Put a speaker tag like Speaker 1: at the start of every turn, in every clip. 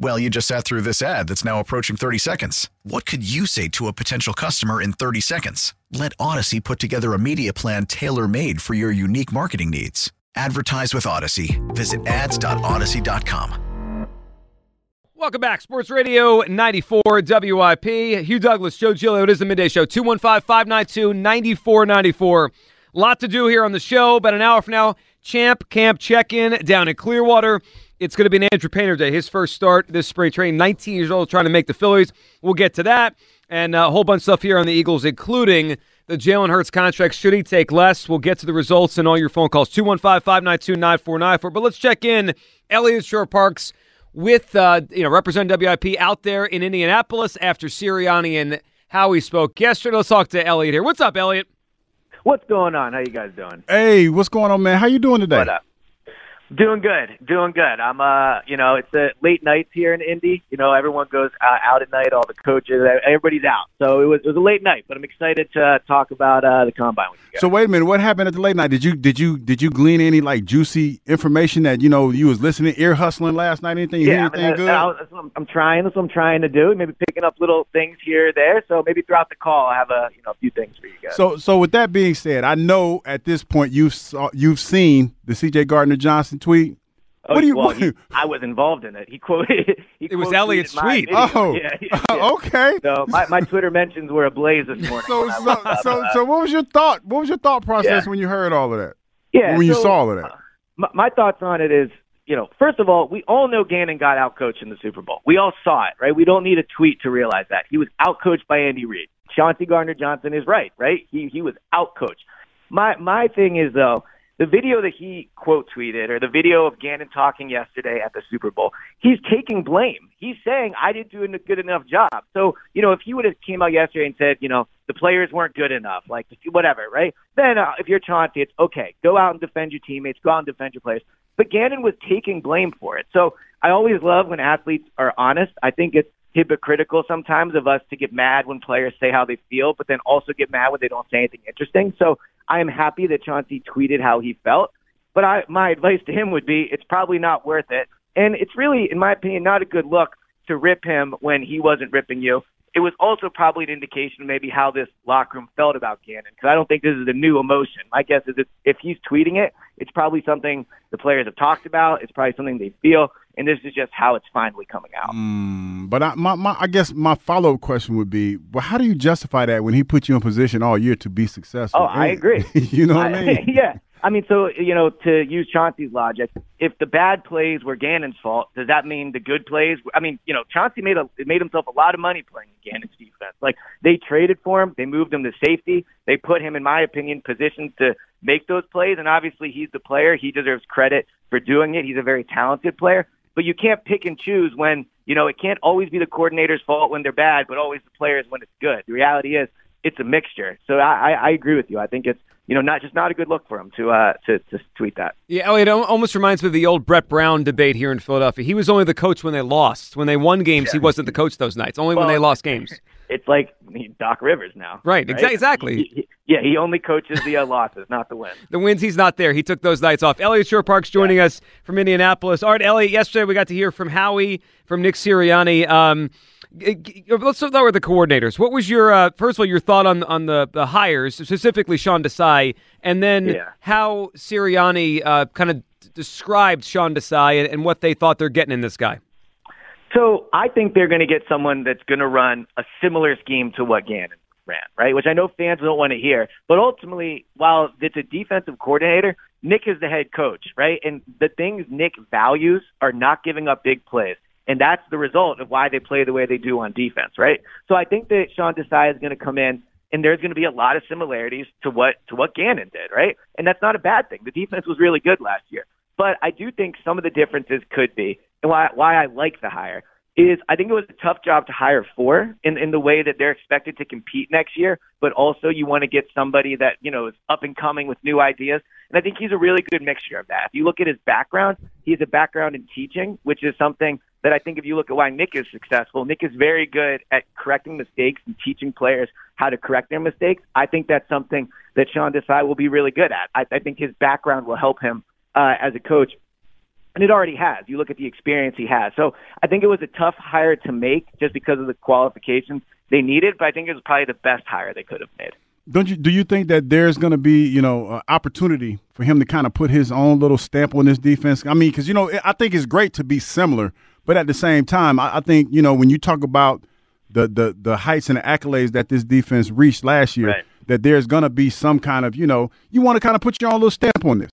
Speaker 1: Well, you just sat through this ad that's now approaching 30 seconds. What could you say to a potential customer in 30 seconds? Let Odyssey put together a media plan tailor made for your unique marketing needs. Advertise with Odyssey. Visit ads.odyssey.com.
Speaker 2: Welcome back. Sports Radio 94 WIP. Hugh Douglas, Joe Giglio. It is the midday show. 215 592 9494. Lot to do here on the show. About an hour from now, Champ Camp check in down in Clearwater. It's going to be an Andrew Painter day, his first start this spring training. 19 years old, trying to make the Phillies. We'll get to that and a whole bunch of stuff here on the Eagles, including the Jalen Hurts contract. Should he take less? We'll get to the results and all your phone calls. 215 592 9494. But let's check in. Eliot Shorr-Parks with, uh, you know, represent WIP out there in Indianapolis after Sirianni and Howie spoke yesterday. Let's talk to Eliot here. What's up, Eliot?
Speaker 3: What's going on? How you guys doing?
Speaker 4: Hey, what's going on, man? How you doing today?
Speaker 3: What up? Doing good, doing good. I'm, uh, you know, it's a late nights here in Indy. You know, everyone goes uh, out at night. All the coaches, everybody's out. So it was, it was a late night, but I'm excited to uh, talk about uh, the combine with you guys.
Speaker 4: So wait a minute, what happened at the late night? Did you did you did you glean any like juicy information that you know you was listening, ear hustling last night? Anything? You
Speaker 3: yeah,
Speaker 4: hear anything
Speaker 3: I mean,
Speaker 4: good?
Speaker 3: I, I, that's what I'm, I'm trying. That's what I'm trying to do. Maybe picking up little things here or there. So maybe throughout the call, I have a you know a few things for you guys.
Speaker 4: So so with that being said, I know at this point you've saw, you've seen the C.J. Gardner Johnson tweet.
Speaker 3: Oh,
Speaker 4: what do you?
Speaker 3: well,
Speaker 4: what-
Speaker 3: he, I was involved in it. He quoted. He
Speaker 2: It was
Speaker 3: quote Eliot's
Speaker 2: tweet.
Speaker 3: video.
Speaker 4: Oh,
Speaker 3: yeah, yeah, yeah.
Speaker 4: okay.
Speaker 3: So my, my Twitter mentions were ablaze this morning.
Speaker 4: So
Speaker 3: when
Speaker 4: so
Speaker 3: up,
Speaker 4: so,
Speaker 3: uh,
Speaker 4: so what was your thought? What was your thought process
Speaker 3: Yeah.
Speaker 4: when you heard all of that?
Speaker 3: yeah,
Speaker 4: when you saw all of that?
Speaker 3: uh, my, my thoughts on it is, you know, first of all, we all know Gannon got outcoached in the Super Bowl. We all saw it, right? We don't need a tweet to realize that he was outcoached by Andy Reid. Chauncey Gardner Johnson is right, right? He he was outcoached. My my thing is though, the video that he quote tweeted or the video of Gannon talking yesterday at the Super Bowl, he's taking blame. He's saying I didn't do a good enough job. So you know, if he would have came out yesterday and said, you know, the players weren't good enough, like whatever, right? Then uh, if you're Chauncey, it's okay. Go out and defend your teammates. Go out and defend your players. But Gannon was taking blame for it. So I always love when athletes are honest. I think it's hypocritical sometimes of us to get mad when players say how they feel, but then also get mad when they don't say anything interesting. So I am happy that Chauncey tweeted how he felt. But I, my advice to him would be it's probably not worth it. And it's really, in my opinion, not a good look to rip him when he wasn't ripping you. It was also probably an indication of maybe how this locker room felt about Gannon because I don't think this is a new emotion. My guess is if he's tweeting it, it's probably something the players have talked about. It's probably something they feel, and this is just how it's finally coming out.
Speaker 4: Mm, but I, my, my, I guess my follow up question would be, well, how do you justify that when he put you in position all year to be successful?
Speaker 3: Oh, I agree.
Speaker 4: you know what I mean?
Speaker 3: yeah. I mean, so, you know, to use Chauncey's logic, if the bad plays were Gannon's fault, does that mean the good plays? I mean, you know, Chauncey made a made himself a lot of money playing Gannon's defense. Like, they traded for him. They moved him to safety. They put him, in my opinion, positioned to make those plays. And obviously, he's the player. He deserves credit for doing it. He's a very talented player. But you can't pick and choose when, you know, it can't always be the coordinator's fault when they're bad, but always the players when it's good. The reality is, it's a mixture. So I, I, I agree with you. I think it's you know not just not a good look for him to uh to, to tweet that.
Speaker 2: Yeah, Eliot, it almost reminds me of the old Brett Brown debate here in Philadelphia. He was only the coach when they lost. When they won games, he wasn't the coach those nights. Only when they lost games.
Speaker 3: It's like Doc Rivers now.
Speaker 2: Right, exa- exactly.
Speaker 3: He- he- yeah, he only coaches the uh, losses, not the wins.
Speaker 2: The wins, he's not there. He took those nights off. Eliot Shorr-Parks joining us from Indianapolis. All right, Eliot, yesterday we got to hear from Howie, from Nick Sirianni. Um, let's start with the coordinators. What was your, uh, first of all, your thought on, on the, the hires, specifically Sean Desai, and then
Speaker 3: Yeah.
Speaker 2: how Sirianni uh, kind of described Sean Desai and, and what they thought they're getting in this guy?
Speaker 3: So I think they're going to get someone that's going to run a similar scheme to what Gannon ran, right? Which I know fans don't want to hear. But ultimately, while it's a defensive coordinator, Nick is the head coach, right? And the things Nick values are not giving up big plays. And that's the result of why they play the way they do on defense, right? So I think that Sean Desai is going to come in and there's going to be a lot of similarities to what to what Gannon did, right? And that's not a bad thing. The defense was really good last year, but I do think some of the differences could be, and why why I like the hire is I think it was a tough job to hire for in in the way that they're expected to compete next year, but also you want to get somebody that you know is up and coming with new ideas, and I think he's a really good mixture of that. If you look at his background, he has a background in teaching, which is something that I think if you look at why Nick is successful, Nick is very good at correcting mistakes and teaching players how to correct their mistakes. I think that's something that Sean Desai will be really good at. I, I think his background will help him uh, as a coach. And it already has. You look at the experience he has. So I think it was a tough hire to make just because of the qualifications they needed, but I think it was probably the best hire they could have made
Speaker 4: don't you do you think that there's going to be you know uh, opportunity for him to kind of put his own little stamp on this defense? I mean, because you know I think it's great to be similar, but at the same time, I, I, think you know when you talk about the the the heights and the accolades that this defense reached last year, right. that there's going to be some kind of you know you want to kind of put your own little stamp on this.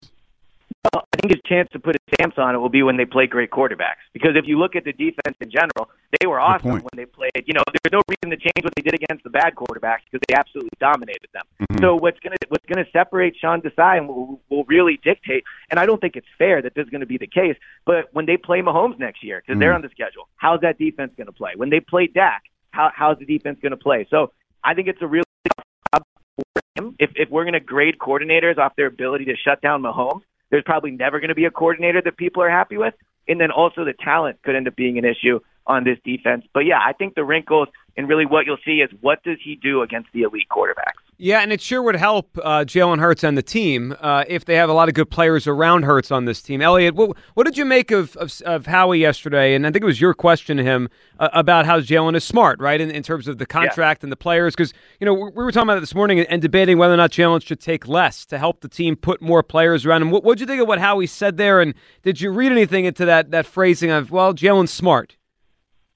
Speaker 3: Well, I think his chance to put his stamps on it will be when they play great quarterbacks. Because if you look at the defense in general, they were awesome when they played. You know, there's no reason to change what they did against the bad quarterbacks because they absolutely dominated them. Mm-hmm. So what's gonna what's gonna separate Sean Desai and will, will really dictate. And I don't think it's fair that this is going to be the case. But when they play Mahomes next year, because mm-hmm. they're on the schedule, how's that defense going to play? When they play Dak, how how's the defense going to play? So I think it's a really tough job for him. If if we're going to grade coordinators off their ability to shut down Mahomes there's probably never going to be a coordinator that people are happy with. And then also the talent could end up being an issue on this defense. But yeah, I think the wrinkles and really what you'll see is what does he do against the elite quarterbacks?
Speaker 2: Yeah, and it sure would help uh, Jalen Hurts and the team uh, if they have a lot of good players around Hurts on this team. Eliot, what, what did you make of, of, of, Howie yesterday? And I think it was your question to him uh, about how Jalen is smart, right, in, in terms of the contract yeah. and the players. Because, you know, we were talking about it this morning and, and debating whether or not Jalen should take less to help the team put more players around him. What did you think of what Howie said there? And did you read anything into that, that phrasing of, well, Jalen's smart?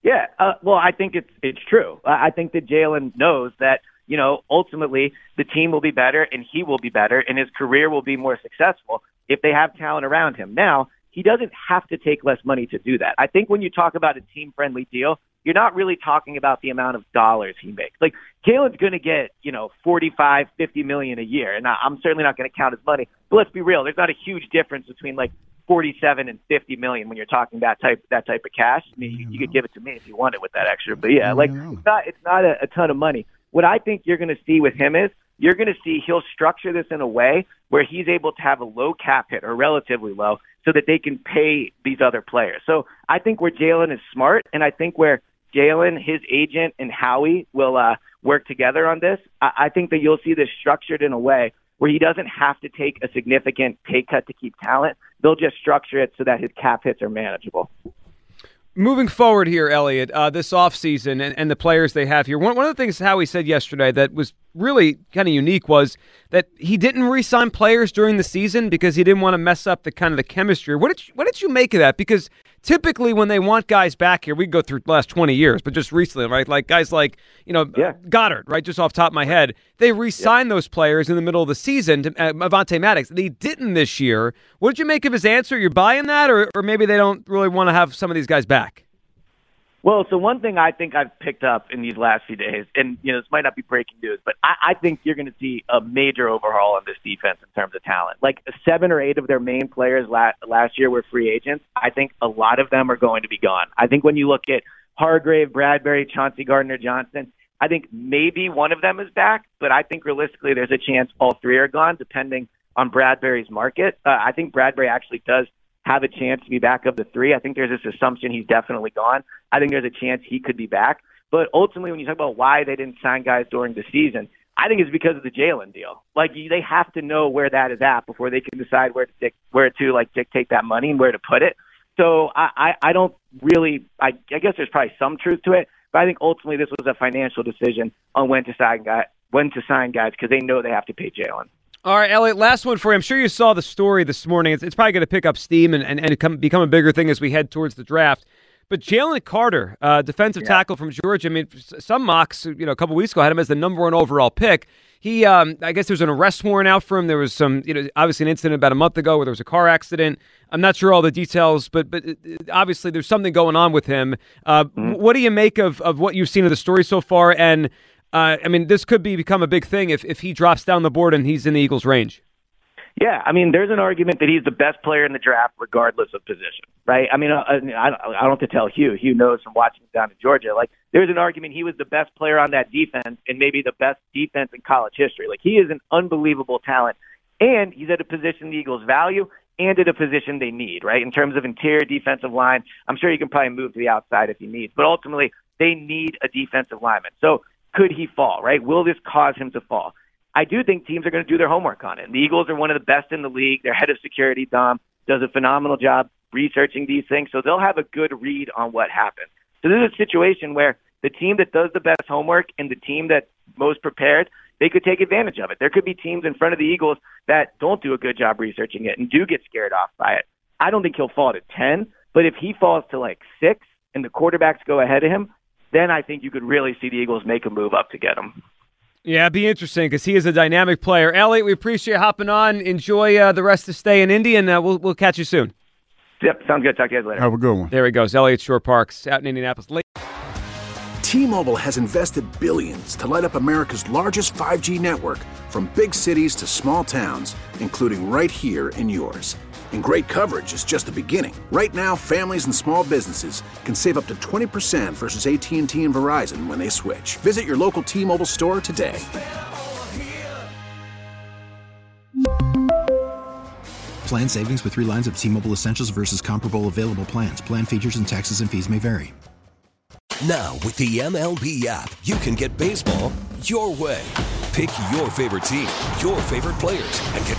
Speaker 3: Yeah, uh, well, I think it's it's true. I think that Jalen knows that you know ultimately the team will be better and he will be better and his career will be more successful if they have talent around him. Now he doesn't have to take less money to do that. I think when you talk about a team friendly deal, you're not really talking about the amount of dollars he makes. Like Jalen's going to get, you know, 45, 50 million a year. And I'm certainly not going to count his money, but let's be real. There's not a huge difference between like 47 and 50 million when you're talking that type that type of cash. I mean, you, you could give it to me if you wanted with that extra, but yeah, like it's not it's not a, a ton of money. What I think you're going to see with him is you're going to see he'll structure this in a way where he's able to have a low cap hit or relatively low so that they can pay these other players. So I think where Jalen is smart, and I think where Jalen, his agent, and Howie will uh, work together on this, I, I think that you'll see this structured in a way where he doesn't have to take a significant pay cut to keep talent. They'll just structure it so that his cap hits are manageable.
Speaker 2: Moving forward here, Eliot, uh, this offseason and, and the players they have here, one, one of the things Howie said yesterday that was really kind of unique was that he didn't re-sign players during the season because he didn't want to mess up the kind of the chemistry. What did you, what did you make of that? Because typically when they want guys back here, we go through the last 20 years, but just recently, right? Like guys like, you know, yeah. Goedert, right? Just off top of my head. They re-signed yeah. those players in the middle of the season to uh, Avonte Maddox. They didn't this year. What did you make of his answer? You're buying that or, or maybe they don't really want to have some of these guys back?
Speaker 3: Well, so one thing I think I've picked up in these last few days, and you know, this might not be breaking news, but I, I think you're going to see a major overhaul on this defense in terms of talent. Like seven or eight of their main players last, last year were free agents. I think a lot of them are going to be gone. I think when you look at Hargrave, Bradbury, Chauncey Gardner Johnson, I think maybe one of them is back, but I think realistically there's a chance all three are gone, depending on Bradbury's market. Uh, I think Bradbury actually does have a chance to be back of the three. I think there's this assumption he's definitely gone. I think there's a chance he could be back. But ultimately, when you talk about why they didn't sign guys during the season, I think it's because of the Jalen deal. Like they have to know where that is at before they can decide where to where to like dictate that money and where to put it. So I I, I don't really I, I guess there's probably some truth to it, but I think ultimately this was a financial decision on when to sign guys when to sign guys because they know they have to pay Jalen.
Speaker 2: All right, Eliot, last one for you. I'm sure you saw the story this morning. It's, it's probably going to pick up steam and, and, and come, become a bigger thing as we head towards the draft. But Jalen Carter, uh, defensive yeah. tackle from Georgia. I mean, some mocks, you know, a couple weeks ago had him as the number one overall pick. He, um, I guess, there's an arrest warrant out for him. There was some, you know, obviously an incident about a month ago where there was a car accident. I'm not sure all the details, but but uh, obviously there's something going on with him. Uh, mm-hmm. What do you make of of what you've seen of the story so far? And uh, I mean, this could be become a big thing if if he drops down the board and he's in the Eagles' range.
Speaker 3: Yeah, I mean, there's an argument that he's the best player in the draft, regardless of position, right? I mean, uh, I, I don't have to tell Hugh. Hugh knows from watching down in Georgia. Like, there's an argument he was the best player on that defense and maybe the best defense in college history. Like, he is an unbelievable talent, and he's at a position the Eagles value and at a position they need, right? In terms of interior defensive line, I'm sure he can probably move to the outside if he needs, but ultimately they need a defensive lineman. So, could he fall, right? Will this cause him to fall? I do think teams are going to do their homework on it. And the Eagles are one of the best in the league. Their head of security, Dom, does a phenomenal job researching these things, so they'll have a good read on what happened. So this is a situation where the team that does the best homework and the team that's most prepared, they could take advantage of it. There could be teams in front of the Eagles that don't do a good job researching it and do get scared off by it. I don't think he'll fall to 10, but if he falls to like 6 and the quarterbacks go ahead of him, then I think you could really see the Eagles make a move up to get him.
Speaker 2: Yeah, it'd be interesting because he is a dynamic player. Eliot, we appreciate you hopping on. Enjoy uh, the rest of the stay in Indy, and uh, we'll, we'll catch you soon.
Speaker 3: Yep, sounds good. Talk to you guys later.
Speaker 4: Have a good one.
Speaker 2: There he goes. Eliot Shorr-Parks out in Indianapolis.
Speaker 5: T-Mobile has invested billions to light up America's largest 5G network from big cities to small towns, including right here in yours. And great coverage is just the beginning. Right now, families and small businesses can save up to 20% versus AT&T and Verizon when they switch. Visit your local T-Mobile store today.
Speaker 6: Plan savings with 3 lines of T-Mobile Essentials versus comparable available plans. Plan features and taxes and fees may vary.
Speaker 7: Now, with the MLB app, you can get baseball your way. Pick your favorite team, your favorite players, and get